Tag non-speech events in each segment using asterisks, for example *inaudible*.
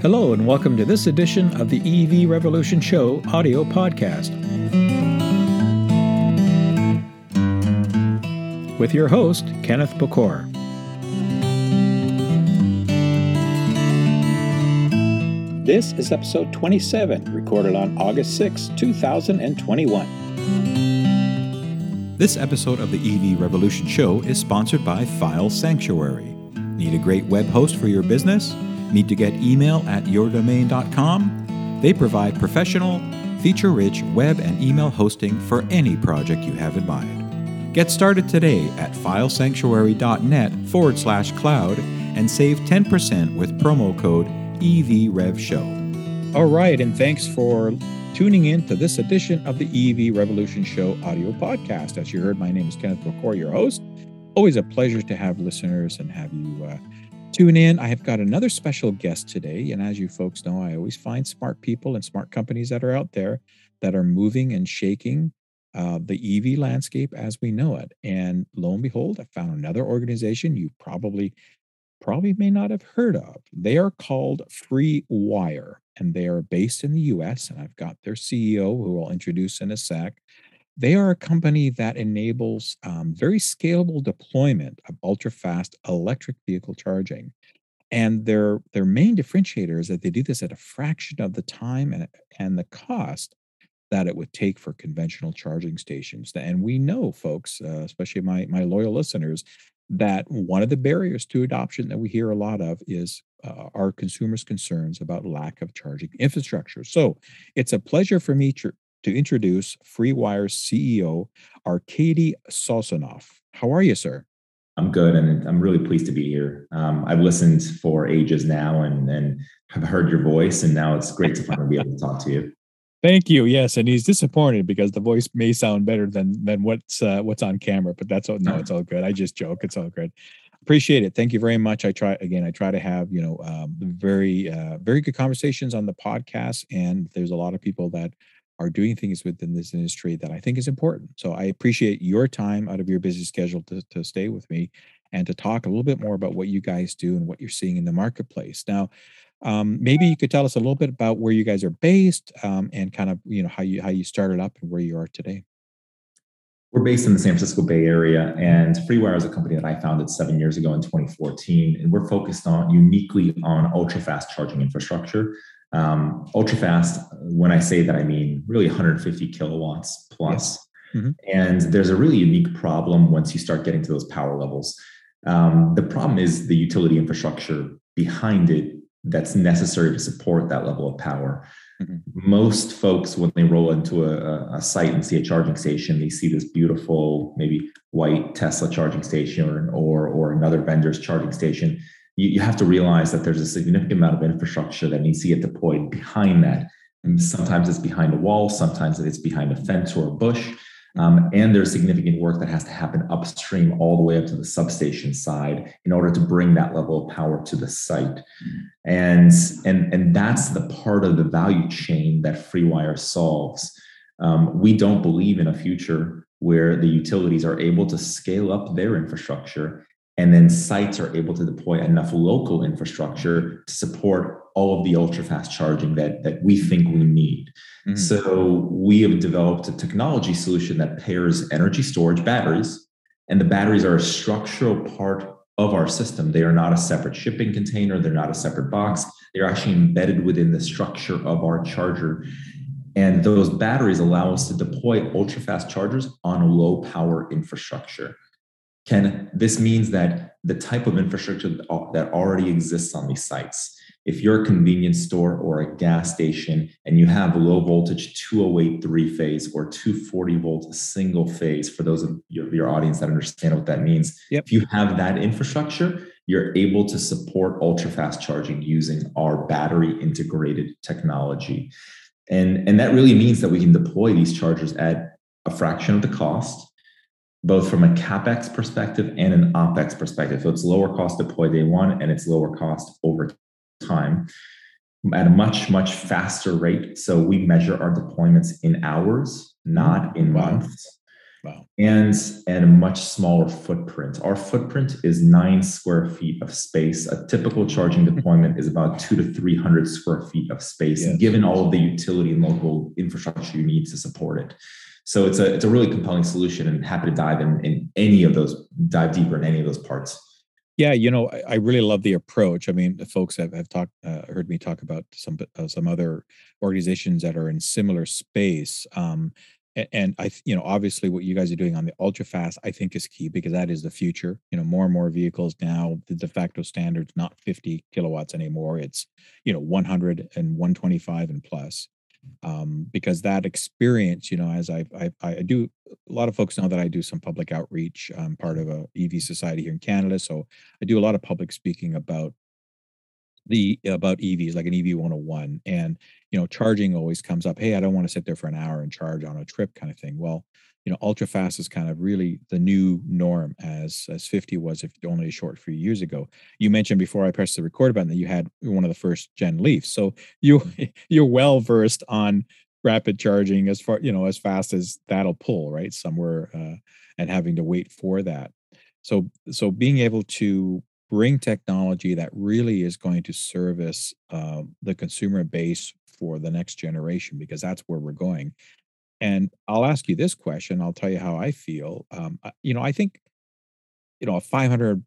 Hello, and welcome to this edition of the EV Revolution Show audio podcast. With your host, Kenneth Bokor. This is episode 27, recorded on August 6, 2021. This episode of the EV Revolution Show is sponsored by File Sanctuary. Need a great web host for your business? Need to get email at yourdomain.com? They provide professional, feature rich web and email hosting for any project you have in mind. Get started today at filesanctuary.net forward slash cloud and save 10% with promo code EVRevShow. All right, and thanks for tuning in to this edition of the EV Revolution Show audio podcast. As you heard, my name is Kenneth Bokor, your host. Always a pleasure to have listeners and have you uh, tune in. I have got another special guest today. And as you folks know, I always find smart people and smart companies that are out there that are moving and shaking uh, the EV landscape as we know it. And lo and behold, I found another organization you probably probably may not have heard of. They are called FreeWire, and they are based in the US. And I've got their CEO, who I'll introduce in a sec. They are a company that enables um, very scalable deployment of ultra fast electric vehicle charging. And their, their main differentiator is that they do this at a fraction of the time and, and the cost that it would take for conventional charging stations. And we know, folks, uh, especially my, my loyal listeners, that one of the barriers to adoption that we hear a lot of is uh, our consumers' concerns about lack of charging infrastructure. So it's a pleasure for me to, to introduce FreeWire's CEO, Arcady Sosinov. How are you, sir? I'm good, and I'm really pleased to be here. Um, I've listened for ages now, and and have heard your voice, and now it's great to finally be able to talk to you. Thank you. Yes, and he's disappointed because the voice may sound better than than what's uh, what's on camera, but that's all. No, it's all good. I just joke. It's all good. Appreciate it. Thank you very much. I try again. I try to have you know um, very uh, very good conversations on the podcast, and there's a lot of people that are doing things within this industry that I think is important. So I appreciate your time out of your busy schedule to to stay with me and to talk a little bit more about what you guys do and what you're seeing in the marketplace. Now, um, maybe you could tell us a little bit about where you guys are based um, and kind of you know how you how you started up and where you are today. We're based in the San Francisco Bay Area, and FreeWire is a company that I founded seven years ago in 2014, and we're focused on uniquely on ultra fast charging infrastructure. Um, ultra fast, when I say that, I mean really 150 kilowatts plus. Mm-hmm. And there's a really unique problem once you start getting to those power levels. Um, the problem is the utility infrastructure behind it that's necessary to support that level of power. Mm-hmm. Most folks, when they roll into a, a, site and see a charging station, they see this beautiful, maybe white Tesla charging station or or, or another vendor's charging station. You, you have to realize that there's a significant amount of infrastructure that needs to get deployed behind that. And sometimes it's behind a wall, sometimes it's behind a fence or a bush. Um, and there's significant work that has to happen upstream all the way up to the substation side in order to bring that level of power to the site. And, and, and that's the part of the value chain that FreeWire solves. Um, we don't believe in a future where the utilities are able to scale up their infrastructure and then sites are able to deploy enough local infrastructure to support all of the ultra fast charging that, that we think we need. Mm-hmm. So we have developed a technology solution that pairs energy storage batteries, and the batteries are a structural part of our system. They are not a separate shipping container, they're not a separate box. They're actually embedded within the structure of our charger. And those batteries allow us to deploy ultra fast chargers on low power infrastructure. Ken, this means that the type of infrastructure that already exists on these sites, if you're a convenience store or a gas station and you have low voltage 208 three phase or 240 volt single phase, for those of your, your audience that understand what that means, yep. if you have that infrastructure, you're able to support ultra fast charging using our battery integrated technology. And, and that really means that we can deploy these chargers at a fraction of the cost both from a capex perspective and an opex perspective. So it's lower cost deploy day one and it's lower cost over time at a much much faster rate. So we measure our deployments in hours, not in months. Wow. And and a much smaller footprint. Our footprint is nine square feet of space. A typical charging *laughs* deployment is about two to three hundred square feet of space, yes. given all of the utility and local infrastructure you need to support it. So it's a it's a really compelling solution, and happy to dive in in any of those, dive deeper in any of those parts. Yeah, you know, I, I really love the approach. I mean, the folks have, have talked, uh, heard me talk about some uh, some other organizations that are in similar space. Um, and I, you know, obviously what you guys are doing on the ultra fast, I think is key because that is the future. You know, more and more vehicles now, the de facto standard's not 50 kilowatts anymore. It's, you know, 100 and 125 and plus. Um, because that experience, you know, as I, I, I do, a lot of folks know that I do some public outreach. I'm part of a EV society here in Canada, so I do a lot of public speaking about the about EVs, like an EV 101. And, you know, charging always comes up. Hey, I don't want to sit there for an hour and charge on a trip kind of thing. Well, you know, ultra fast is kind of really the new norm as as 50 was if only a short few years ago. You mentioned before I pressed the record button that you had one of the first gen Leafs. So you *laughs* you're well versed on rapid charging as far, you know, as fast as that'll pull, right? Somewhere uh, and having to wait for that. So so being able to bring technology that really is going to service uh, the consumer base for the next generation because that's where we're going. And I'll ask you this question. I'll tell you how I feel. Um, you know, I think, you know, a 500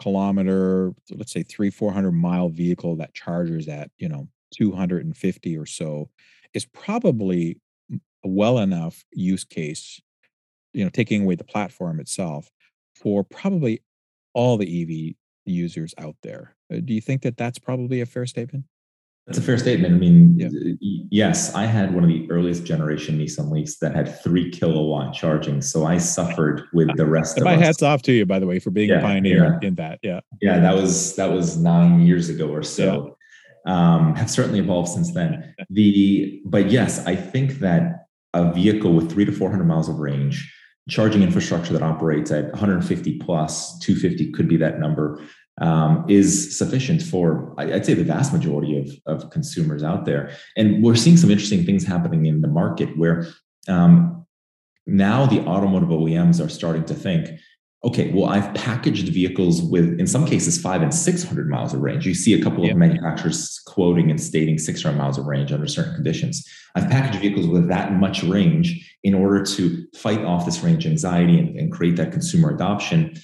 kilometer, let's say three, 400 mile vehicle that charges at, you know, 250 or so is probably a well enough use case, you know, taking away the platform itself for probably all the EV users out there. Uh, do you think that that's probably a fair statement? That's a fair statement. I mean, yeah. yes, I had one of the earliest generation Nissan Leafs that had three kilowatt charging. So I suffered with the rest and of my us. hats off to you, by the way, for being yeah, a pioneer yeah. in that. Yeah. Yeah, that was that was nine years ago or so. Um, have certainly evolved since then. The but yes, I think that a vehicle with three to four hundred miles of range, charging infrastructure that operates at 150 plus, 250 could be that number um, is sufficient for I'd say the vast majority of, of consumers out there. And we're seeing some interesting things happening in the market where um, now the automotive OEMs are starting to think, okay, well, I've packaged vehicles with, in some cases, five and 600 miles of range. You see a couple yeah. of manufacturers quoting and stating 600 miles of range under certain conditions. I've packaged vehicles with that much range in order to fight off this range anxiety and, and create that consumer adoption.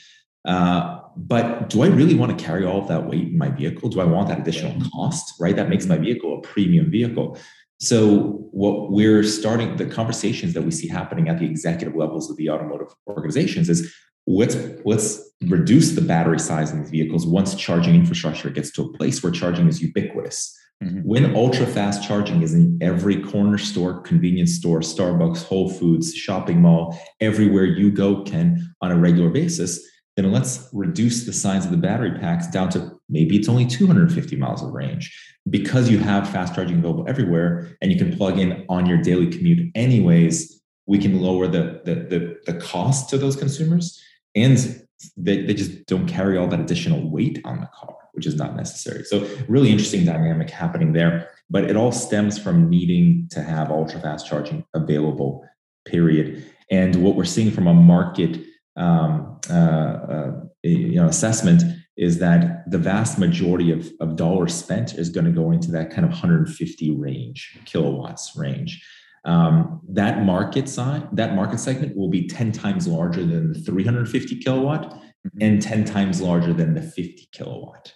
Uh, but do I really want to carry all of that weight in my vehicle? Do I want that additional cost? Right? That makes my vehicle a premium vehicle. So what we're starting the conversations that we see happening at the executive levels of the automotive organizations is let's let's reduce the battery size in these vehicles once charging infrastructure gets to a place where charging is ubiquitous. Mm-hmm. When ultra fast charging is in every corner store, convenience store, Starbucks, Whole Foods, shopping mall, everywhere you go, Ken, on a regular basis, then let's reduce the size of the battery packs down to maybe it's only 250 miles of range because you have fast charging available everywhere and you can plug in on your daily commute anyways. We can lower the the the, the cost to those consumers and they, they just don't carry all that additional weight on the car which is not necessary. So really interesting dynamic happening there but it all stems from needing to have ultra fast charging available period. And what we're seeing from a market um, uh, uh, you know assessment is that the vast majority of, of dollars spent is going to go into that kind of 150 range kilowatts range um, that market side that market segment will be 10 times larger than the 350 kilowatt mm-hmm. and 10 times larger than the 50 kilowatt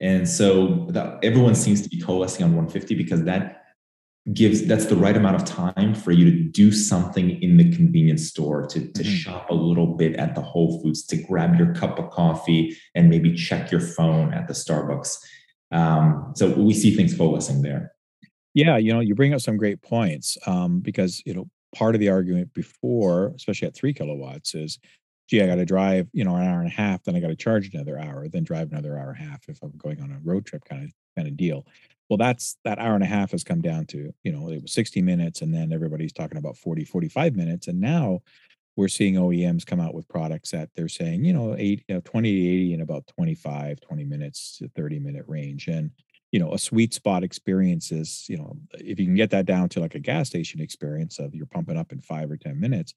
and so that, everyone seems to be coalescing on 150 because that gives that's the right amount of time for you to do something in the convenience store to, to mm-hmm. shop a little bit at the whole foods to grab your cup of coffee and maybe check your phone at the starbucks. Um, so we see things coalescing there. Yeah you know you bring up some great points um, because you know part of the argument before especially at three kilowatts is gee i got to drive you know an hour and a half then i got to charge another hour then drive another hour and a half if i'm going on a road trip kind of kind of deal well that's that hour and a half has come down to you know it was 60 minutes and then everybody's talking about 40 45 minutes and now we're seeing oems come out with products that they're saying you know 8 you know 20 to 80 in about 25 20 minutes to 30 minute range. And you know a sweet spot experience is you know if you can get that down to like a gas station experience of you're pumping up in five or ten minutes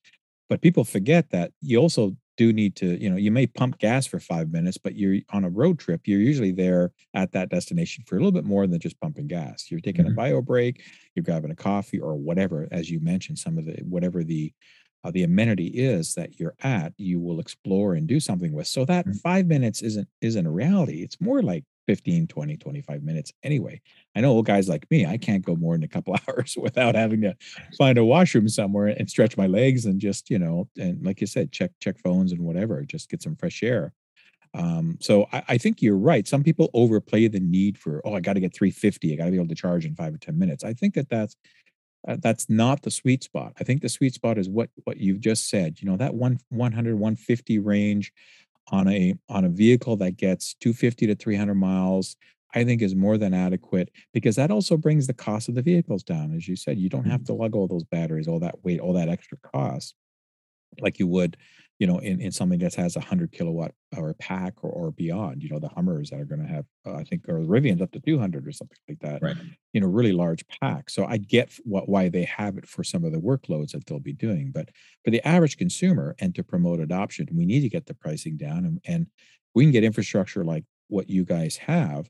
but people forget that you also do need to, you know, you may pump gas for five minutes, but you're on a road trip, you're usually there at that destination for a little bit more than just pumping gas. You're taking mm-hmm. a bio break, you're grabbing a coffee or whatever, as you mentioned, some of the whatever the uh, the amenity is that you're at, you will explore and do something with. So that mm-hmm. five minutes isn't isn't a reality. It's more like 15, 20, 25 minutes anyway. I know old guys like me, I can't go more than a couple *laughs* hours without having to find a washroom somewhere and stretch my legs and just, you know, and like you said, check check phones and whatever, just get some fresh air. Um, so I, I, think you're right. Some people overplay the need for, oh, I got to get 350. I got to be able to charge in five or 10 minutes. I think that that's uh, that's not the sweet spot. I think the sweet spot is what what you've just said. You know, that one 100 150 range on a on a vehicle that gets 250 to 300 miles I think is more than adequate because that also brings the cost of the vehicles down. As you said, you don't have mm-hmm. to lug all those batteries, all that weight, all that extra cost like you would you know, in, in something that has a hundred kilowatt hour pack or, or beyond, you know, the Hummers that are going to have, uh, I think, or the Rivian's up to 200 or something like that, right. you know, really large pack. So I get what, why they have it for some of the workloads that they'll be doing. But for the average consumer and to promote adoption, we need to get the pricing down and, and we can get infrastructure like what you guys have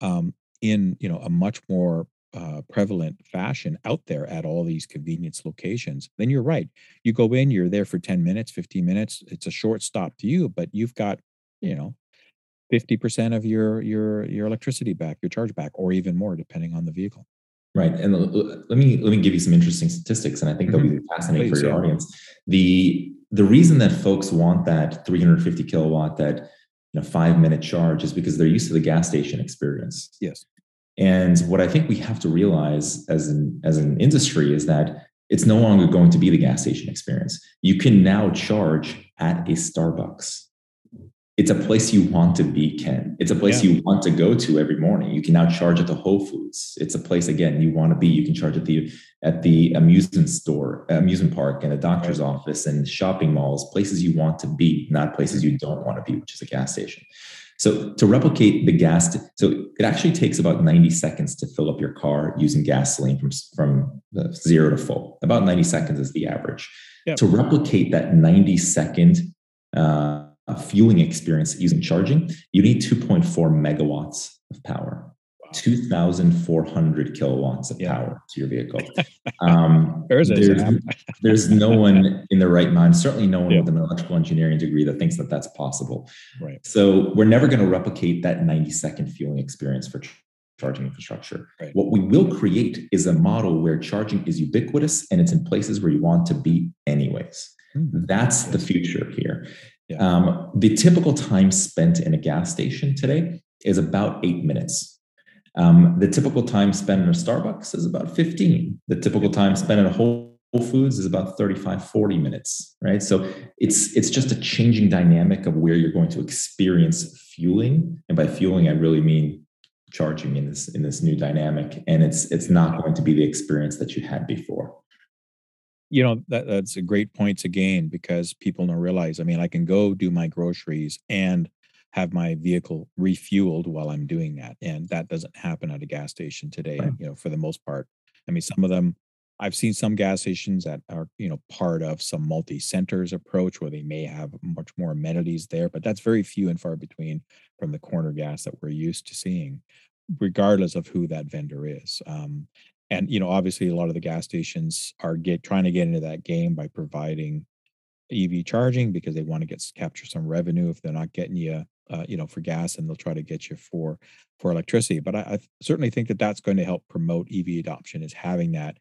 um, in, you know, a much more uh, prevalent fashion out there at all these convenience locations, then you're right. You go in, you're there for 10 minutes, 15 minutes. It's a short stop to you, but you've got, you know, 50% of your your your electricity back, your charge back, or even more, depending on the vehicle. Right. And let me let me give you some interesting statistics, and I think mm-hmm. that'll be fascinating Please, for your yeah. audience. The the reason that folks want that 350 kilowatt, that you know, five minute charge is because they're used to the gas station experience. Yes. And what I think we have to realize as an as an industry is that it's no longer going to be the gas station experience. You can now charge at a Starbucks. It's a place you want to be, Ken. It's a place yeah. you want to go to every morning. You can now charge at the Whole Foods. It's a place again you want to be. You can charge at the at the amusement store, amusement park, and a doctor's right. office, and shopping malls. Places you want to be, not places you don't want to be, which is a gas station. So to replicate the gas, so it actually takes about 90 seconds to fill up your car using gasoline from, from zero to full. About 90 seconds is the average. Yep. To replicate that 90 second uh, fueling experience using charging, you need 2.4 megawatts of power. 2,400 kilowatts of yeah. power to your vehicle. *laughs* Um, there's, there's no one in the right mind, certainly no one yeah. with an electrical engineering degree that thinks that that's possible. Right. So we're never going to replicate that 90 second fueling experience for charging infrastructure. Right. What we will create is a model where charging is ubiquitous and it's in places where you want to be anyways. Mm-hmm. That's yes. the future here. Yeah. Um, the typical time spent in a gas station today is about eight minutes um, the typical time spent in a Starbucks is about 15. The typical time spent in a Whole Foods is about 35, 40 minutes, right? So it's it's just a changing dynamic of where you're going to experience fueling. And by fueling, I really mean charging in this in this new dynamic. And it's it's not going to be the experience that you had before you know that, that's a great point to gain because people don't realize i mean i can go do my groceries and have my vehicle refueled while I'm doing that. And that doesn't happen at a gas station today, right. you know, for the most part. I mean, some of them, I've seen some gas stations that are, you know, part of some multi centers approach where they may have much more amenities there, but that's very few and far between from the corner gas that we're used to seeing, regardless of who that vendor is. Um, and you know, obviously, a lot of the gas stations are get trying to get into that game by providing EV charging because they want to get capture some revenue if they're not getting you uh, you know, for gas, and they'll try to get you for for electricity. But I, I certainly think that that's going to help promote EV adoption is having that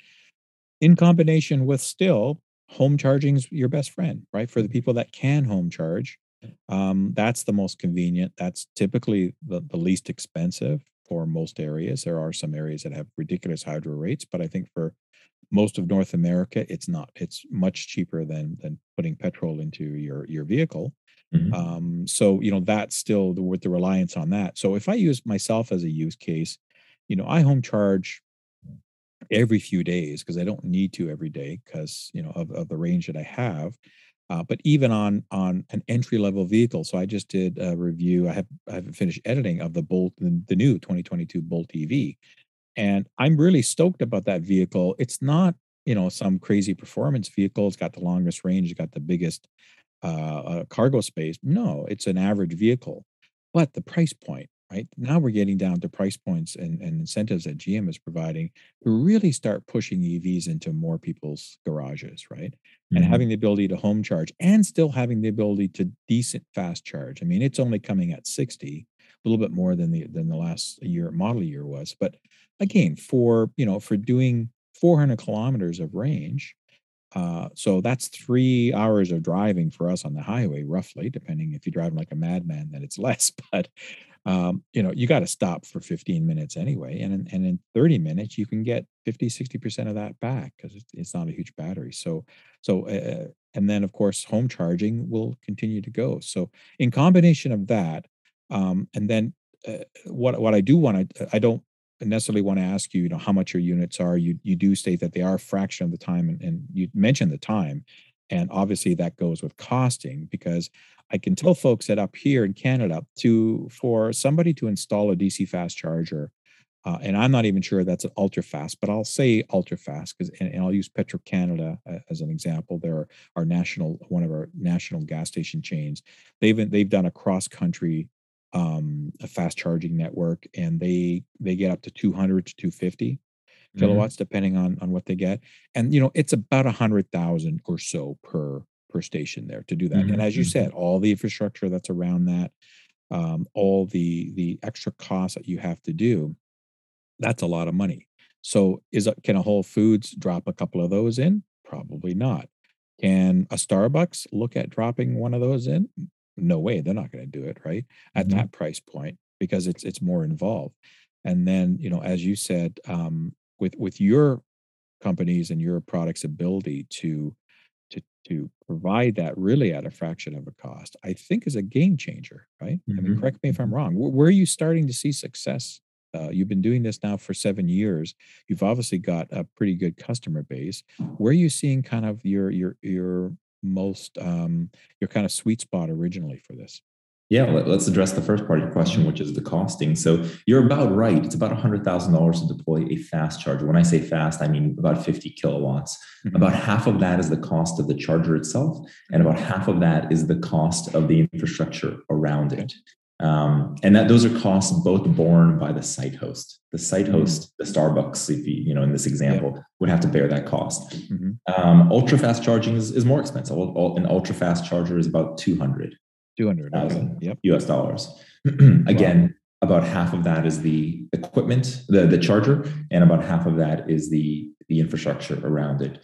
in combination with still home charging is your best friend, right? For the people that can home charge, um, that's the most convenient. That's typically the, the least expensive for most areas. There are some areas that have ridiculous hydro rates, but I think for most of North America, it's not. It's much cheaper than than putting petrol into your your vehicle. Mm-hmm. Um, so you know that's still the, with the reliance on that. So if I use myself as a use case, you know, I home charge every few days because I don't need to every day because you know of, of the range that I have. Uh, but even on on an entry level vehicle, so I just did a review. I have I haven't finished editing of the Bolt the, new 2022 Bolt EV, and I'm really stoked about that vehicle. It's not you know some crazy performance vehicle. It's got the longest range. It's got the biggest uh, uh, cargo space. No, it's an average vehicle, but the price point. Right now, we're getting down to price points and, and incentives that GM is providing to really start pushing EVs into more people's garages, right? Mm-hmm. And having the ability to home charge and still having the ability to decent fast charge. I mean, it's only coming at 60, a little bit more than the than the last year model year was, but again, for you know, for doing 400 kilometers of range. Uh, so that's three hours of driving for us on the highway, roughly, depending if you're driving like a madman, then it's *laughs* less. But um, you know, you got to stop for 15 minutes anyway. And in, and in 30 minutes, you can get 50, 60% of that back because it's, not a huge battery. So, so, uh, and then of course, home charging will continue to go. So in combination of that, um, and then uh, what, what I do want to, I don't necessarily want to ask you, you know, how much your units are. You you do state that they are a fraction of the time, and, and you mentioned the time, and obviously that goes with costing because I can tell folks that up here in Canada to for somebody to install a DC fast charger, uh, and I'm not even sure that's an ultra fast, but I'll say ultra fast because and, and, I'll use Petro Canada uh, as an example. They're our national one of our national gas station chains. They've they've done a cross country um, a fast charging network, and they they get up to 200 to 250 mm-hmm. kilowatts depending on on what they get. And you know, it's about a hundred thousand or so per per station there to do that. Mm-hmm. And as you mm-hmm. said, all the infrastructure that's around that, um, all the the extra costs that you have to do, that's a lot of money. So is a, can a Whole Foods drop a couple of those in? Probably not. Can a Starbucks look at dropping one of those in? No way they're not going to do it right at mm-hmm. that price point because it's it's more involved and then you know as you said um, with with your companies and your products ability to to to provide that really at a fraction of a cost i think is a game changer right mm-hmm. i mean mm-hmm. correct me if i'm mm-hmm. wrong where, where are you starting to see success uh, you've been doing this now for seven years you've obviously got a pretty good customer base where are you seeing kind of your your your most um, your kind of sweet spot originally for this? Yeah, let's address the first part of your question, which is the costing. So you're about right. It's about $100,000 to deploy a fast charger. When I say fast, I mean about 50 kilowatts. Mm-hmm. About half of that is the cost of the charger itself, and about half of that is the cost of the infrastructure around it. Um, and that those are costs both borne by the site host. The site mm-hmm. host, the Starbucks, if you, you know, in this example, yeah. would have to bear that cost. Mm-hmm. Um, ultra fast charging is, is more expensive. An ultra fast charger is about 200. 200 yep. US dollars. *clears throat* Again, wow. about half of that is the equipment, the, the charger, and about half of that is the, the infrastructure around it.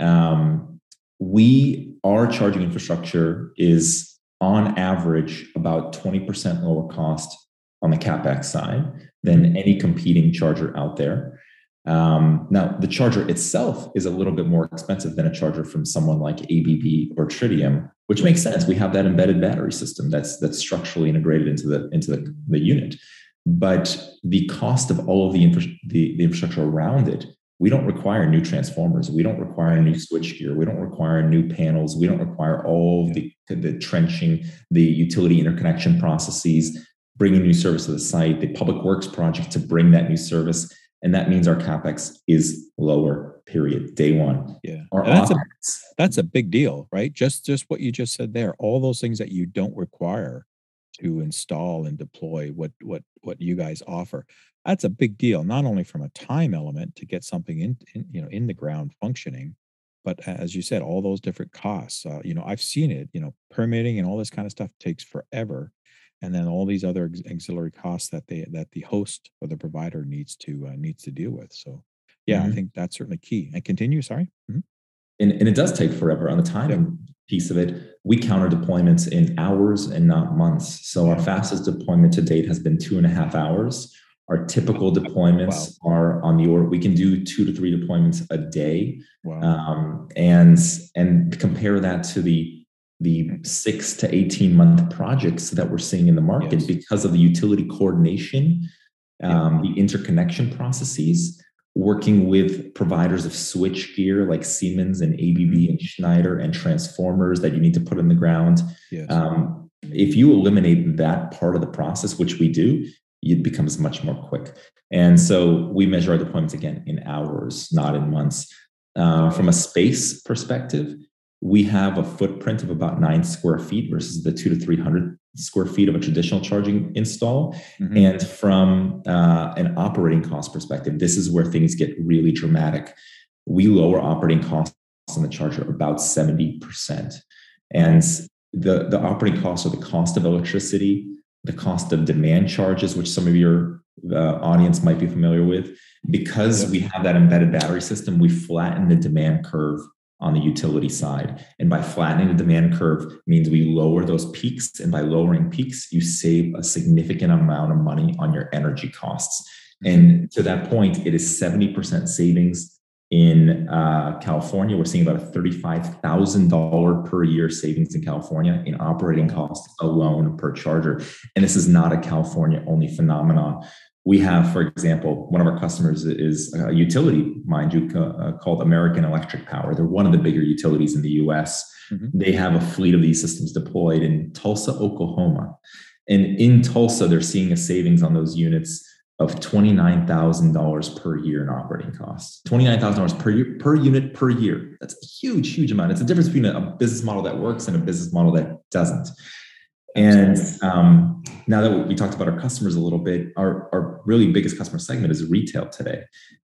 Um, we, our charging infrastructure is on average about 20% lower cost on the capex side than mm-hmm. any competing charger out there. Um, now, the charger itself is a little bit more expensive than a charger from someone like ABB or Tritium, which makes sense. We have that embedded battery system that's that's structurally integrated into the into the, the unit. But the cost of all of the, infra- the, the infrastructure around it we don't require new transformers. We don't require new switchgear. We don't require new panels. We don't require all the, the trenching, the utility interconnection processes, bringing new service to the site, the public works project to bring that new service. And that means our capex is lower, period, day one. Yeah. that's, a, that's a big deal, right? Just just what you just said there. All those things that you don't require to install and deploy what what what you guys offer that's a big deal not only from a time element to get something in, in you know in the ground functioning but as you said all those different costs uh, you know i've seen it you know permitting and all this kind of stuff takes forever and then all these other auxiliary costs that they that the host or the provider needs to uh, needs to deal with so yeah mm-hmm. i think that's certainly key and continue sorry mm-hmm. and, and it does take forever on the time yeah. Piece of it we counter deployments in hours and not months so our fastest deployment to date has been two and a half hours our typical deployments wow. are on the order. We can do two to three deployments a day, wow. um, and and compare that to the the six to eighteen month projects that we're seeing in the market yes. because of the utility coordination, um, yeah. the interconnection processes, working with providers of switch gear like Siemens and ABB mm-hmm. and Schneider and transformers that you need to put in the ground. Yes. Um, if you eliminate that part of the process, which we do, it becomes much more quick. And so we measure our deployments again in hours, not in months. Uh, from a space perspective, we have a footprint of about nine square feet versus the two to 300 square feet of a traditional charging install. Mm-hmm. And from uh, an operating cost perspective, this is where things get really dramatic. We lower operating costs on the charger about 70%. And the, the operating costs are the cost of electricity, the cost of demand charges, which some of your uh, audience might be familiar with. Because we have that embedded battery system, we flatten the demand curve on the utility side. And by flattening the demand curve means we lower those peaks. And by lowering peaks, you save a significant amount of money on your energy costs. And to that point, it is 70% savings in uh, California. We're seeing about a $35,000 per year savings in California in operating costs alone per charger. And this is not a California only phenomenon we have, for example, one of our customers is a utility, mind you, uh, called American Electric Power. They're one of the bigger utilities in the US. Mm-hmm. They have a fleet of these systems deployed in Tulsa, Oklahoma. And in Tulsa, they're seeing a savings on those units of $29,000 per year in operating costs. $29,000 per year, per unit per year. That's a huge, huge amount. It's a difference between a business model that works and a business model that doesn't. And um, now that we talked about our customers a little bit, our, our really biggest customer segment is retail today.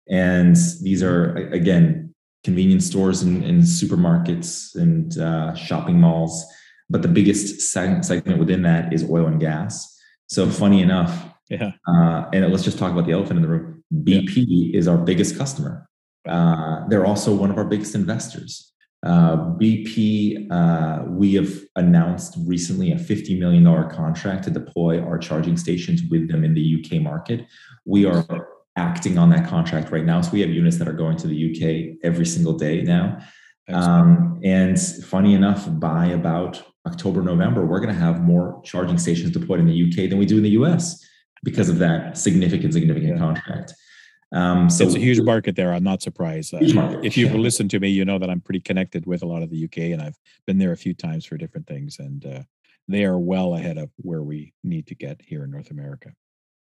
And these are, again, convenience stores and, and supermarkets and uh, shopping malls. But the biggest segment within that is oil and gas. So, funny enough, yeah. Uh, and let's just talk about the elephant in the room. BP yeah. is our biggest customer. Uh, they're also one of our biggest investors. Uh, BP, uh, we have announced recently a $50 million contract to deploy our charging stations with them in the UK market. We are acting on that contract right now. So we have units that are going to the UK every single day now. Um, and funny enough, by about October, November, we're going to have more charging stations deployed in the UK than we do in the US because of that significant, significant yeah. contract. Um, so it's a huge market there. I'm not surprised. Uh, if you've yeah. listened to me, you know that I'm pretty connected with a lot of the UK, and I've been there a few times for different things, and uh, they are well ahead of where we need to get here in North America.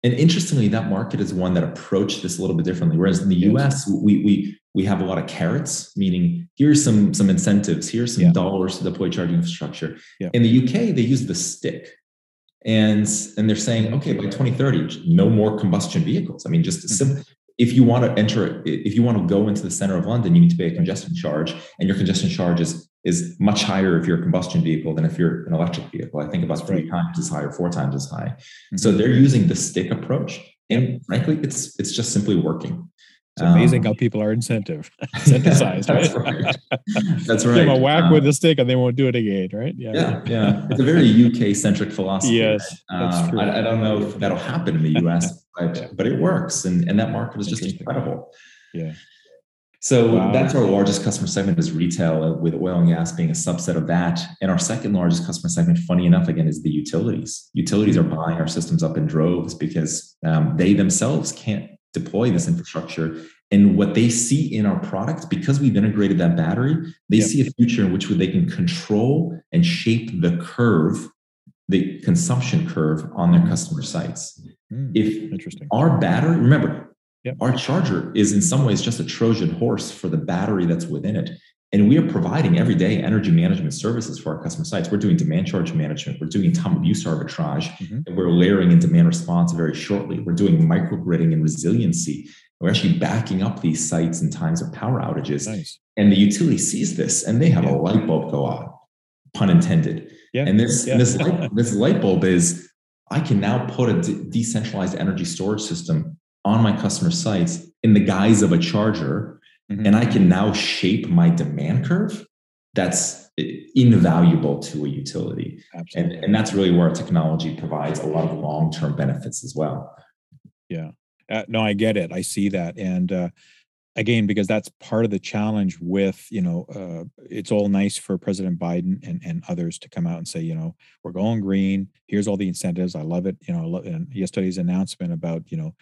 And interestingly, that market is one that approached this a little bit differently. Whereas in the US, we we we have a lot of carrots, meaning here's some some incentives, here's some yeah. dollars to deploy charging infrastructure. Yeah. In the UK, they use the stick and and they're saying okay by 2030 no more combustion vehicles i mean just mm-hmm. simple if you want to enter, if you want to go into the center of London, you need to pay a congestion charge, and your congestion charge is is much higher if you're a combustion vehicle than if you're an electric vehicle. I think about three times as high or four times as high. Mm-hmm. So they're using the stick approach, and frankly, it's it's just simply working. It's amazing um, how people are incentive *laughs* incentivized, that's right? right. That's right. *laughs* Give them a whack um, with the stick and they won't do it again, right? Yeah, yeah, *laughs* yeah. It's a very UK centric philosophy. Yes, that's um, true. I, I, don't know if that'll happen in the US, but yeah. but it works, and and that market is just incredible. Yeah. So wow. that's our largest customer segment is retail, uh, with oil and gas being a subset of that. And our second largest customer segment, funny enough, again, is the utilities. Utilities are buying our systems up in droves because um, they themselves can't deploy this infrastructure. And what they see in our product, because we've integrated that battery, they yep. see a future in which they can control and shape the curve, the consumption curve on their customer sites. Mm, if interesting. Our battery, remember, yep. our charger is in some ways just a Trojan horse for the battery that's within it. And we are providing everyday energy management services for our customer sites. We're doing demand charge management. We're doing time of use arbitrage. Mm-hmm. And we're layering in demand response very shortly. We're doing microgridding and resiliency. We're actually backing up these sites in times of power outages. Nice. And the utility sees this and they have yeah. a light bulb go off, pun intended. Yeah. And this, yeah. this, light, *laughs* this light bulb is I can now put a de- decentralized energy storage system on my customer sites in the guise of a charger mm-hmm. and I can now shape my demand curve, that's invaluable to a utility. And, and that's really where technology provides a lot of long term benefits as well. Yeah. Uh, no, I get it. I see that. And, uh, again because that's part of the challenge with you know uh, it's all nice for president biden and, and others to come out and say you know we're going green here's all the incentives i love it you know and yesterday's announcement about you know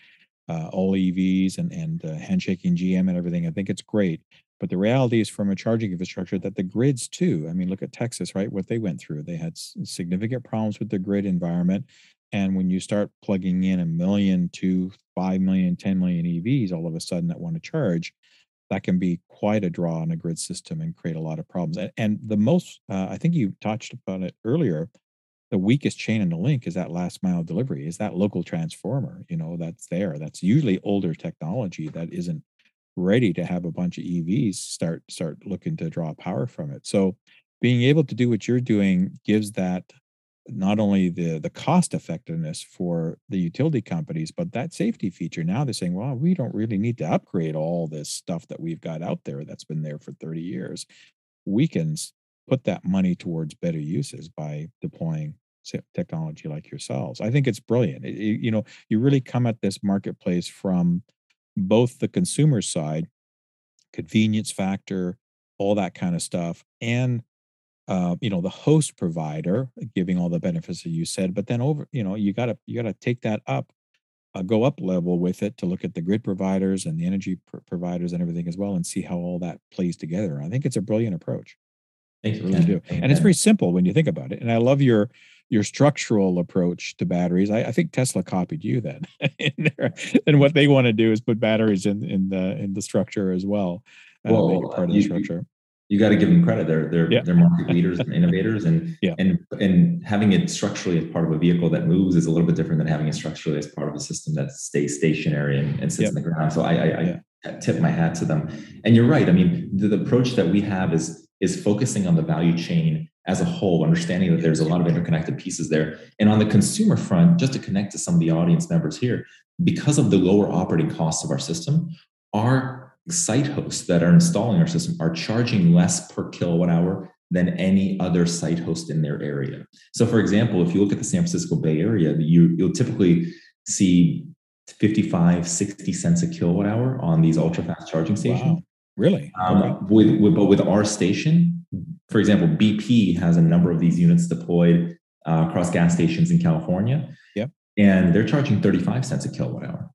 uh, all EVs and and uh, handshaking GM and everything. I think it's great, but the reality is from a charging infrastructure that the grids too. I mean, look at Texas, right? What they went through. They had significant problems with the grid environment, and when you start plugging in a million to five million, 10 million EVs all of a sudden that want to charge, that can be quite a draw on a grid system and create a lot of problems. And, and the most, uh, I think you touched upon it earlier, the weakest chain in the link is that last mile delivery, is that local transformer, you know, that's there. That's usually older technology that isn't ready to have a bunch of EVs start start looking to draw power from it. So being able to do what you're doing gives that not only the the cost effectiveness for the utility companies, but that safety feature. Now they're saying, well, we don't really need to upgrade all this stuff that we've got out there that's been there for 30 years. We can put that money towards better uses by deploying technology like yourselves. I think it's brilliant. It, you know, you really come at this marketplace from both the consumer side, convenience factor, all that kind of stuff, and uh, you know the host provider giving all the benefits that you said but then over you know you got to you got to take that up uh, go up level with it to look at the grid providers and the energy pr- providers and everything as well and see how all that plays together i think it's a brilliant approach Thank you. really do. And it's very simple when you think about it. And I love your your structural approach to batteries. I, I think Tesla copied you then. *laughs* and what they want to do is put batteries in in the in the structure as well. Uh, well, part of the structure you got to give them credit. They're they're yeah. they're market leaders and innovators, and *laughs* yeah. and and having it structurally as part of a vehicle that moves is a little bit different than having it structurally as part of a system that stays stationary and, and sits yeah. in the ground. So I I, I tip my hat to them. And you're right. I mean, the, the approach that we have is is focusing on the value chain as a whole, understanding that there's a lot of interconnected pieces there. And on the consumer front, just to connect to some of the audience members here, because of the lower operating costs of our system, our site hosts that are installing our system are charging less per kilowatt hour than any other site host in their area. So, for example, if you look at the San Francisco Bay Area, you, you'll typically see 55, 60 cents a kilowatt hour on these ultra fast charging stations. Wow. Really? Um, okay. with, with, but with our station, for example, BP has a number of these units deployed uh, across gas stations in California. Yep. And they're charging 35 cents a kilowatt hour.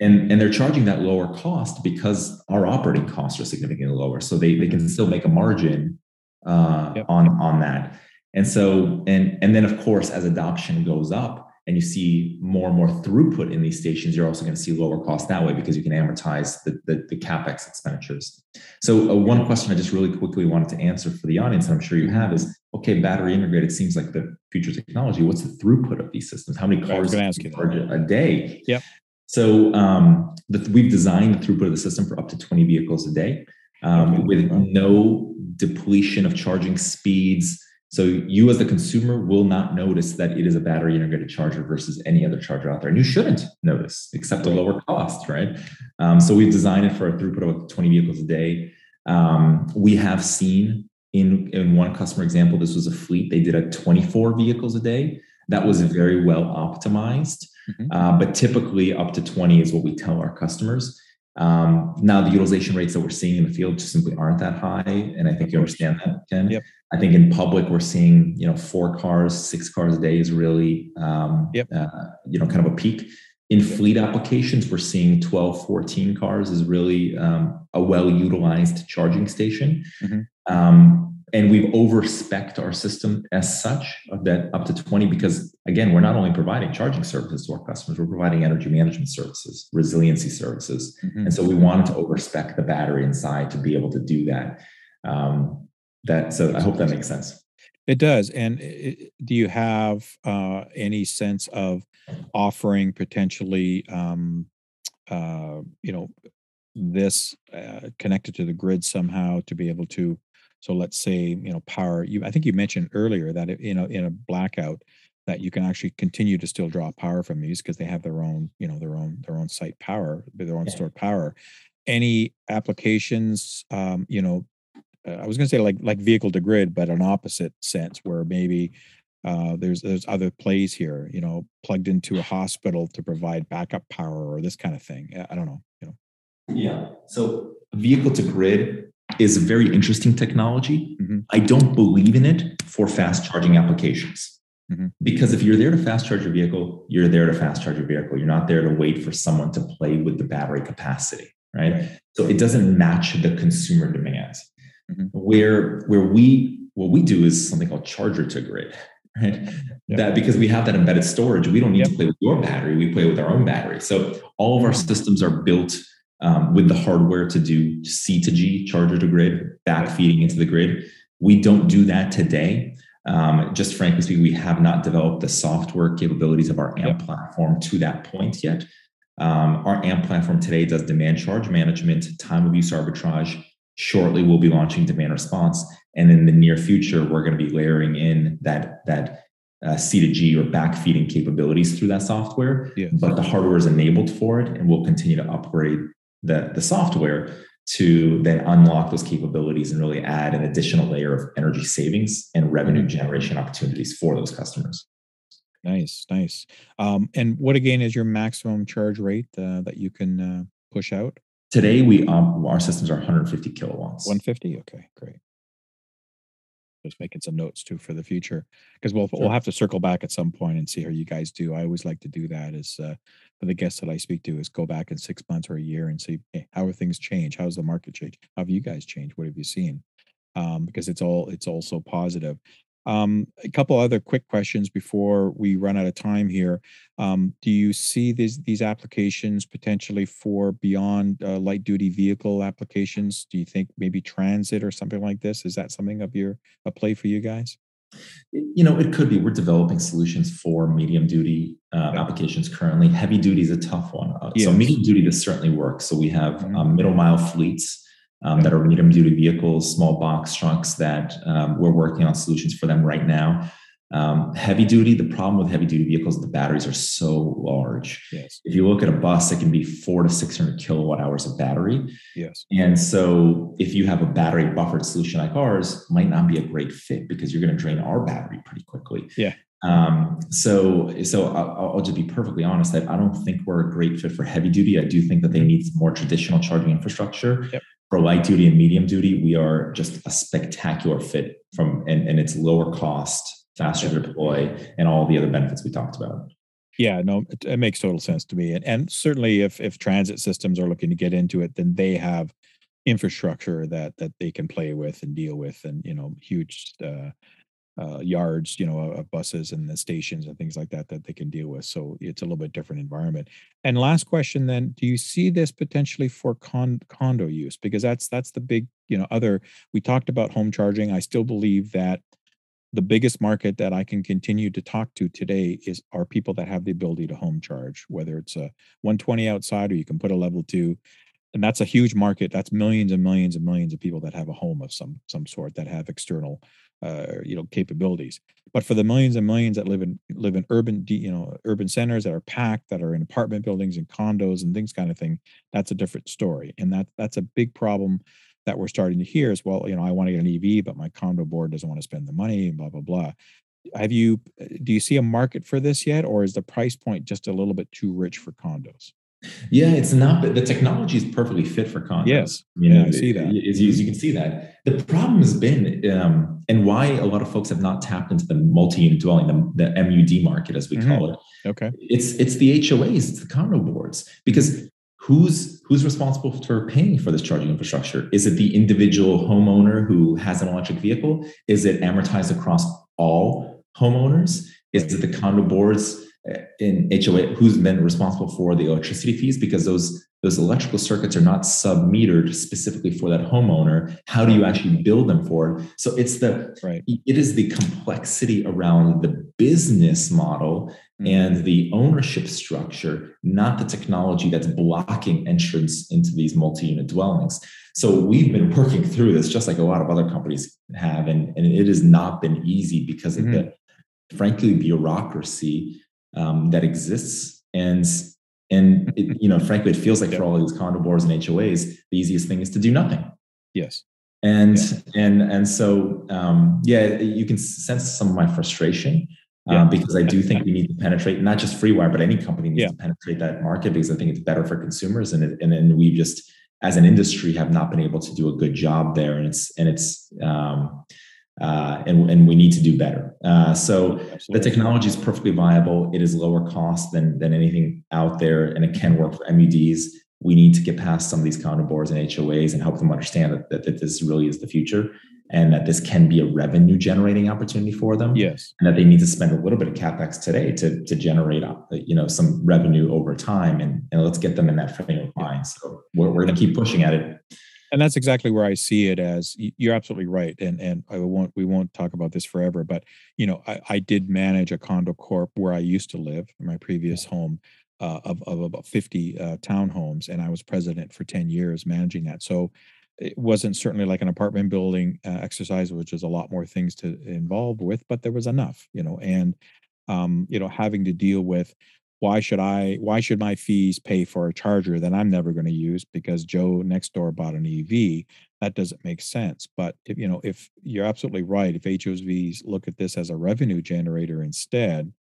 And, and they're charging that lower cost because our operating costs are significantly lower. So they, they can mm-hmm. still make a margin uh, yep. on, on that. And so, and, and then of course, as adoption goes up and you see more and more throughput in these stations, you're also going to see lower cost that way because you can amortize the, the, the CapEx expenditures. So uh, one question I just really quickly wanted to answer for the audience, and I'm sure you have is, okay, battery integrated seems like the future technology. What's the throughput of these systems? How many cars you charge a day? Yep. So um, the, we've designed the throughput of the system for up to 20 vehicles a day um, okay. with no depletion of charging speeds. So you as the consumer will not notice that it is a battery integrated charger versus any other charger out there. And you shouldn't notice except a lower cost, right? Um, so we've designed it for a throughput of 20 vehicles a day. Um, we have seen in, in one customer example, this was a fleet, they did a 24 vehicles a day. That was very well optimized. Mm-hmm. Uh, but typically up to 20 is what we tell our customers. Um, now the utilization rates that we're seeing in the field just simply aren't that high, and I think you understand that, Ken. Yep. I think in public we're seeing you know four cars, six cars a day is really um, yep. uh, you know kind of a peak. In fleet applications, we're seeing 12, 14 cars is really um, a well utilized charging station. Mm-hmm. And we've overspec our system as such that up to 20 because again we're not only providing charging services to our customers we're providing energy management services resiliency services. Mm-hmm. and so we wanted to overspec the battery inside to be able to do that. Um, that so i hope that makes sense. It does. And it, do you have uh, any sense of offering potentially um, uh, you know this uh, connected to the grid somehow to be able to so let's say, you know, power, you, I think you mentioned earlier that, it, you know, in a blackout, that you can actually continue to still draw power from these because they have their own, you know, their own, their own site power, their own yeah. stored power. Any applications, um, you know, uh, I was going to say like, like vehicle to grid, but an opposite sense where maybe uh, there's there's other plays here, you know, plugged into a hospital to provide backup power or this kind of thing. I don't know, you know. Yeah. So vehicle to grid is a very interesting technology. Mm-hmm. I don't believe in it for fast charging applications. Mm-hmm. Because if you're there to fast charge your vehicle, you're there to fast charge your vehicle. You're not there to wait for someone to play with the battery capacity, right? right. So it doesn't match the consumer demands. Mm-hmm. Where where we what we do is something called charger to grid, *laughs* right? Yep. That because we have that embedded storage, we don't need yep. to play with your battery. We play with our own battery. So all of our mm-hmm. systems are built um, with the hardware to do C to G, charger to grid, back feeding into the grid. We don't do that today. Um, just frankly speaking, we have not developed the software capabilities of our AMP platform to that point yet. Um, our AMP platform today does demand charge management, time of use arbitrage. Shortly, we'll be launching demand response, and in the near future, we're going to be layering in that that uh, C to G or backfeeding capabilities through that software. But the hardware is enabled for it, and we'll continue to upgrade the the software to then unlock those capabilities and really add an additional layer of energy savings and revenue mm-hmm. generation opportunities for those customers. Nice, nice. Um, and what again is your maximum charge rate uh, that you can uh, push out? Today, we um, our systems are 150 kilowatts. 150. Okay, great. Just making some notes too for the future because we'll sure. we'll have to circle back at some point and see how you guys do. I always like to do that. Is uh, for the guests that I speak to is go back in six months or a year and see hey, how are things change? How's the market change? How have you guys changed? What have you seen? Um, because it's all it's all so positive. Um, a couple other quick questions before we run out of time here. Um, do you see these these applications potentially for beyond uh, light duty vehicle applications? Do you think maybe transit or something like this? Is that something of your a play for you guys? You know, it could be. We're developing solutions for medium duty uh, applications currently. Heavy duty is a tough one. Uh, yes. So medium duty, this certainly works. So we have mm-hmm. um, middle mile fleets um, that are medium duty vehicles, small box trucks that um, we're working on solutions for them right now. Um, heavy duty, the problem with heavy duty vehicles, the batteries are so large. Yes. If you look at a bus, it can be four to 600 kilowatt hours of battery. Yes. And so if you have a battery buffered solution like ours, might not be a great fit because you're going to drain our battery pretty quickly. Yeah. Um, so, so I'll, I'll, just be perfectly honest that I don't think we're a great fit for heavy duty. I do think that they need more traditional charging infrastructure. Yep for light duty and medium duty, we are just a spectacular fit from and, and it's lower cost, faster to deploy, and all the other benefits we talked about. Yeah, no, it, it, makes total sense to me. And, and certainly if if transit systems are looking to get into it, then they have infrastructure that that they can play with and deal with and you know huge uh, uh, yards, you know, of buses and the stations and things like that that they can deal with. So it's a little bit different environment. And last question, then, do you see this potentially for con- condo use? Because that's that's the big, you know, other. We talked about home charging. I still believe that the biggest market that I can continue to talk to today is are people that have the ability to home charge, whether it's a 120 outside or you can put a level two and that's a huge market that's millions and millions and millions of people that have a home of some some sort that have external uh, you know capabilities. But for the millions and millions that live in live in urban you know urban centers that are packed, that are in apartment buildings and condos and things kind of thing, that's a different story. And that that's a big problem that we're starting to hear is well. You know, I want to get an EV, but my condo board doesn't want to spend the money and blah blah blah. Have you do you see a market for this yet, or is the price point just a little bit too rich for condos? Yeah, it's not, but the technology is perfectly fit for condos. Yes, you know, yeah, I see that. As you, as you, can see that. The problem has been, um, and why a lot of folks have not tapped into the multi-unit dwelling, the, the MUD market, as we mm-hmm. call it. Okay, it's it's the HOAs, it's the condo boards, because who's who's responsible for paying for this charging infrastructure? Is it the individual homeowner who has an electric vehicle? Is it amortized across all homeowners? Is it the condo boards? In HOA, who's then responsible for the electricity fees because those those electrical circuits are not sub metered specifically for that homeowner. How do you actually build them for? It? So it's the right. It is the complexity around the business model mm-hmm. and the ownership structure, not the technology that's blocking entrance into these multi-unit dwellings. So we've been working through this just like a lot of other companies have, and, and it has not been easy because mm-hmm. of the frankly bureaucracy um, that exists and and it, you know frankly it feels like for all these condo boards and hoas the easiest thing is to do nothing yes and yeah. and and so um, yeah you can sense some of my frustration uh, yeah. because I do think we need to penetrate not just FreeWire but any company needs yeah. to penetrate that market because I think it's better for consumers, and it, and then we just as an industry have not been able to do a good job there, and it's and it's um, uh, and, and we need to do better. Uh, so Absolutely. the technology is perfectly viable. It is lower cost than, than anything out there, and it can work for MUDs. We need to get past some of these condo boards and HOAs and help them understand that, that, that this really is the future. and that this can be a revenue generating opportunity for them. Yes. And that they need to spend a little bit of capex today to, to generate uh, you know some revenue over time and, and let's get them in that frame of mind. So we're, we're going to keep pushing at it. And that's exactly where I see it as you're absolutely right. And and I won't we won't talk about this forever, but you know, I, I did manage a condo corp where I used to live in my previous home uh, of, of about 50 uh, townhomes and I was president for 10 years managing that. So it wasn't certainly like an apartment building uh, exercise, which is a lot more things to involve with, but there was enough, you know, and um, you know, having to deal with why should I why should my fees pay for a charger that I'm never going to use because Joe next door bought an EV? That doesn't make sense. But if, you know, if you're absolutely right, if HOVs look at this as a revenue generator instead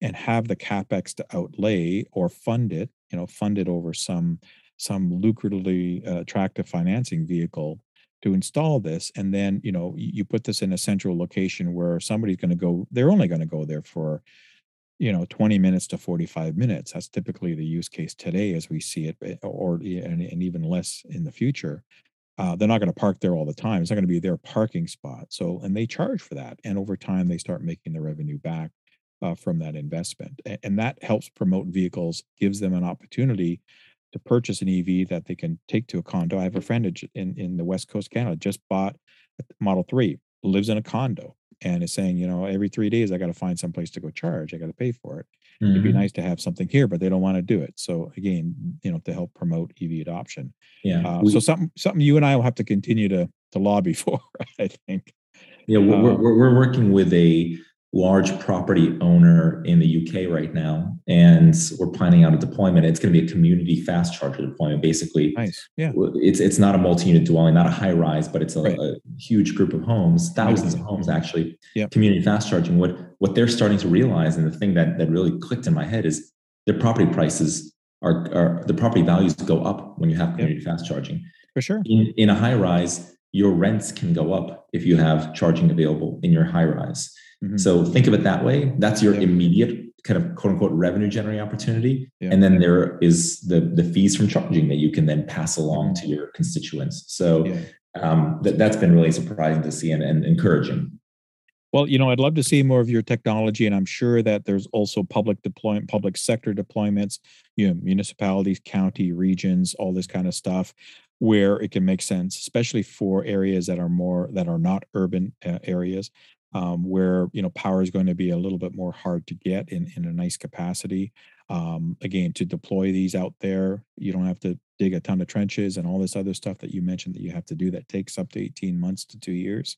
and have the capex to outlay or fund it, you know, fund it over some some lucratively uh, attractive financing vehicle to install this and then you know you put this in a central location where somebody's going to go they're only going to go there for you know 20 minutes to 45 minutes. That's typically the use case today as we see it eh, or and, and even less in the future. Uh, they're not going to park there all the time. It's not going to be their parking spot. So and they charge for that and over time they start making the revenue back uh, from that investment. And, and that helps promote vehicles gives them an opportunity to purchase an EV that they can take to a condo. I have a friend in in the West Coast Canada just bought a Model 3, lives in a condo and is saying, you know, every 3 days I got to find some place to go charge. I got to pay for it. Mm-hmm. It'd be mm-hmm. nice to have something here, but they don't want to do it. So again, you know, to help promote EV adoption. Yeah. Uh, we, so something something you and I will have to continue to to lobby *laughs* for, I think. Yeah, we're, uh, we're, we're working with a large property owner in the UK right now, and we're planning out a deployment. It's going to be a community fast charger deployment. Basically, nice. Yeah, it's it's not a multi-unit dwelling, not a high rise, but it's a, right. a huge group of homes, thousands of homes actually. Yeah, community fast charging. What what they're starting to realize, and the thing that that really clicked in my head is their property prices are, are the property values go up when you have community yep. fast charging. For sure. In in a high rise, your rents can go up if you have charging available in your high rise. Mm-hmm. So think of it that way. That's your yeah. immediate kind of quote unquote revenue generating opportunity. Yeah. And then there is the the fees from charging that you can then pass along to your constituents. So yeah. um, that, that's been really surprising to see and, and encouraging. Well, you know, I'd love to see more of your technology, and I'm sure that there's also public deployment, public sector deployments, you know, municipalities, county, regions, all this kind of stuff, where it can make sense, especially for areas that are more that are not urban uh, areas um, where you know power is going to be a little bit more hard to get in in a nice capacity. Um, again, to deploy these out there, you don't have to dig a ton of trenches and all this other stuff that you mentioned that you have to do that takes up to 18 months to two years.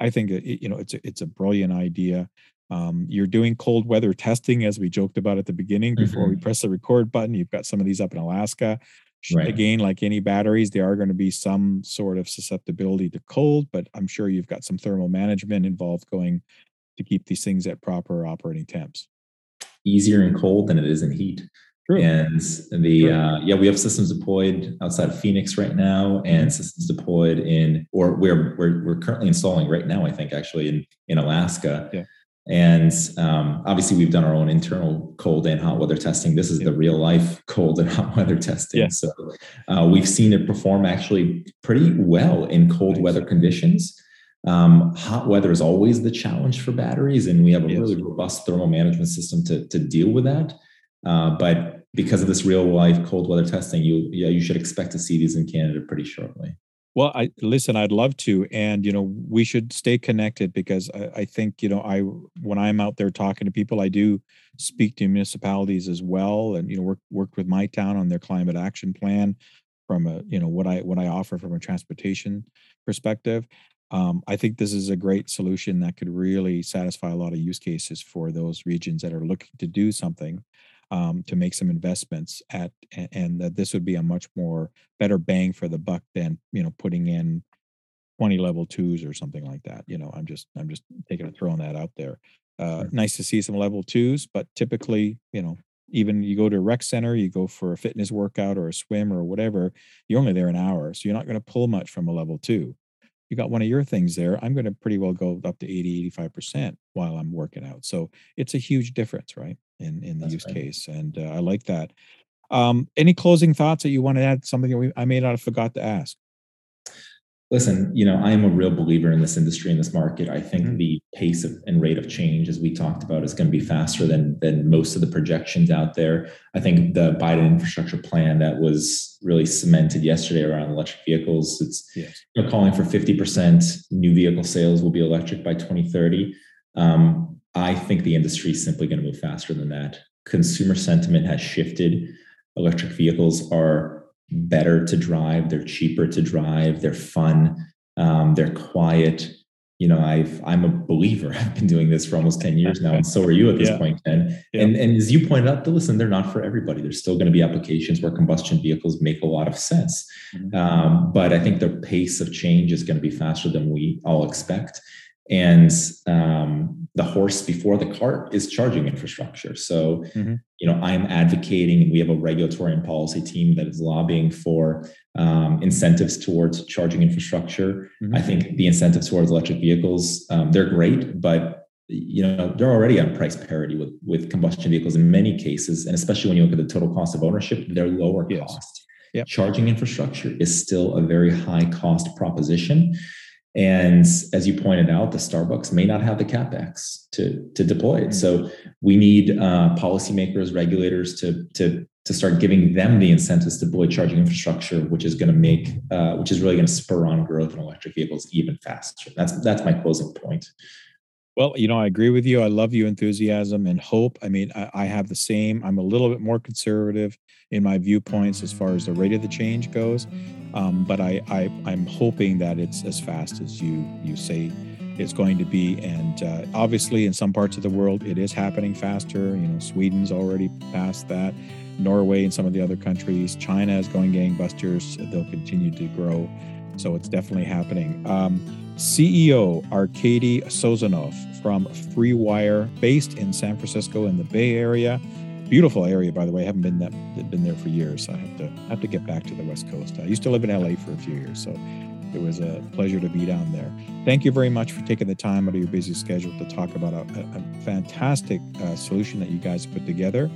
I think it, you know it's a, it's a brilliant idea. Um, you're doing cold weather testing as we joked about at the beginning before mm-hmm. we press the record button. You've got some of these up in Alaska. Right. Again, like any batteries, there are going to be some sort of susceptibility to cold, but I'm sure you've got some thermal management involved going to keep these things at proper operating temps. Easier in cold than it is in heat. True. And the. Uh, yeah, we have systems deployed outside of Phoenix right now, and mm-hmm. systems deployed in or we're we're we're currently installing right now. I think actually in in Alaska. Yeah. And um, obviously, we've done our own internal cold and hot weather testing. This is the real life cold and hot weather testing. Yeah. So uh, we've seen it perform actually pretty well in cold nice. weather conditions. Um, hot weather is always the challenge for batteries, and we have a yes. really robust thermal management system to, to deal with that. Uh, but because of this real life cold weather testing, you yeah, you should expect to see these in Canada pretty shortly. Well, I listen. I'd love to, and you know, we should stay connected because I, I, think you know, I when I'm out there talking to people, I do speak to municipalities as well, and you know, work work with my town on their climate action plan from a you know what I what I offer from a transportation perspective. Um, I think this is a great solution that could really satisfy a lot of use cases for those regions that are looking to do something um, to make some investments at and that this would be a much more better bang for the buck than you know putting in 20 level twos or something like that you know i'm just i'm just taking throwing that out there. Uh, nice to see some level twos but typically you know even you go to a rec center you go for a fitness workout or a swim or whatever you're only there an hour so you're not going to pull much from a level two. You got one of your things there i'm going to pretty well go up to 80 85% while i'm working out so it's a huge difference right in in the That's use right. case, and uh, I like that. Um, any closing thoughts that you want to add? Something that we, I may not have forgot to ask. Listen, you know, I am a real believer in this industry, in this market. I think mm-hmm. the pace of, and rate of change, as we talked about, is going to be faster than than most of the projections out there. I think the Biden infrastructure plan that was really cemented yesterday around electric vehicles, it's yes. you know, calling for 50% new vehicle sales will be electric by 2030. Um, I think the industry is simply going to move faster than that. Consumer sentiment has shifted. Electric vehicles are better to drive, they're cheaper to drive, they're fun, um, they're quiet. You know, I've I'm a believer. *laughs* I've been doing this for almost 10 years now, and so are you at this yeah. point, Ken. Yeah. And and as you pointed out, listen, they're not for everybody. There's still going to be applications where combustion vehicles make a lot of sense. Mm-hmm. Um, but I think the pace of change is going to be faster than we all expect. And um, the horse before the cart is charging infrastructure. So, mm-hmm. you know, I'm advocating, and we have a regulatory and policy team that is lobbying for um, incentives towards charging infrastructure. Mm-hmm. I think the incentives towards electric vehicles um, they're great, but you know they're already on price parity with with combustion vehicles in many cases, and especially when you look at the total cost of ownership, they're lower yes. cost. Yep. Charging infrastructure is still a very high cost proposition. And as you pointed out, the Starbucks may not have the capex to to deploy it. So we need uh, policymakers, regulators to to to start giving them the incentives to deploy charging infrastructure, which is going to make uh, which is really going to spur on growth in electric vehicles even faster. That's that's my closing point. Well, you know, I agree with you. I love your enthusiasm and hope. I mean, I, I, have the same. I'm a little bit more conservative in my viewpoints as far as the rate of the change goes, um, but I, I I'm hoping that it's as fast as you you say it's going to be. And uh, obviously, in some parts of the world, it is happening faster. You know, Sweden's already past that. Norway and some of the other countries. China is going gangbusters. They'll continue to grow. So it's definitely happening. Um, CEO Arcady Sosinov from FreeWire, based in San Francisco in the Bay Area. Beautiful area, by the way. I haven't been that been there for years. I have to have to get back to the West Coast. I used to live in LA for a few years, so it was a pleasure to be down there. Thank you very much for taking the time out of your busy schedule to talk about a, a fantastic uh, solution that you guys put together.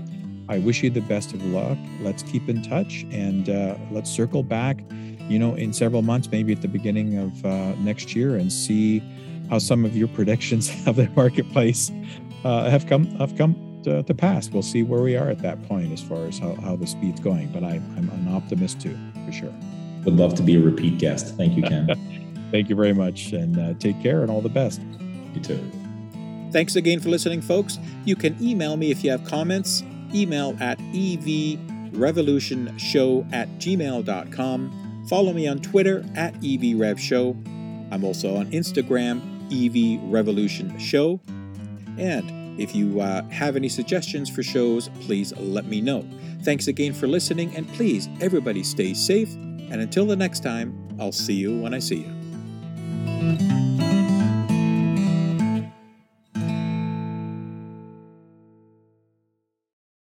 I wish you the best of luck. Let's keep in touch and uh, let's circle back you know, in several months, maybe at the beginning of uh, next year, and see how some of your predictions *laughs* of the marketplace uh, have come have come to, to, pass. We'll see where we are at that point as far as how, how the speed's going. But I, I'm an optimist too, for sure. Would love to be a repeat guest. Thank you, Ken. *laughs* Thank you very much, and uh, take care and all the best. You too. Thanks again for listening, folks. You can email me if you have comments. Email at evrevolutionshow at gmail.com Follow me on Twitter at EVRevShow. I'm also on Instagram, evrevolutionshow. And if you uh, have any suggestions for shows, please let me know. Thanks again for listening, and please, everybody stay safe. And until the next time, I'll see you when I see you.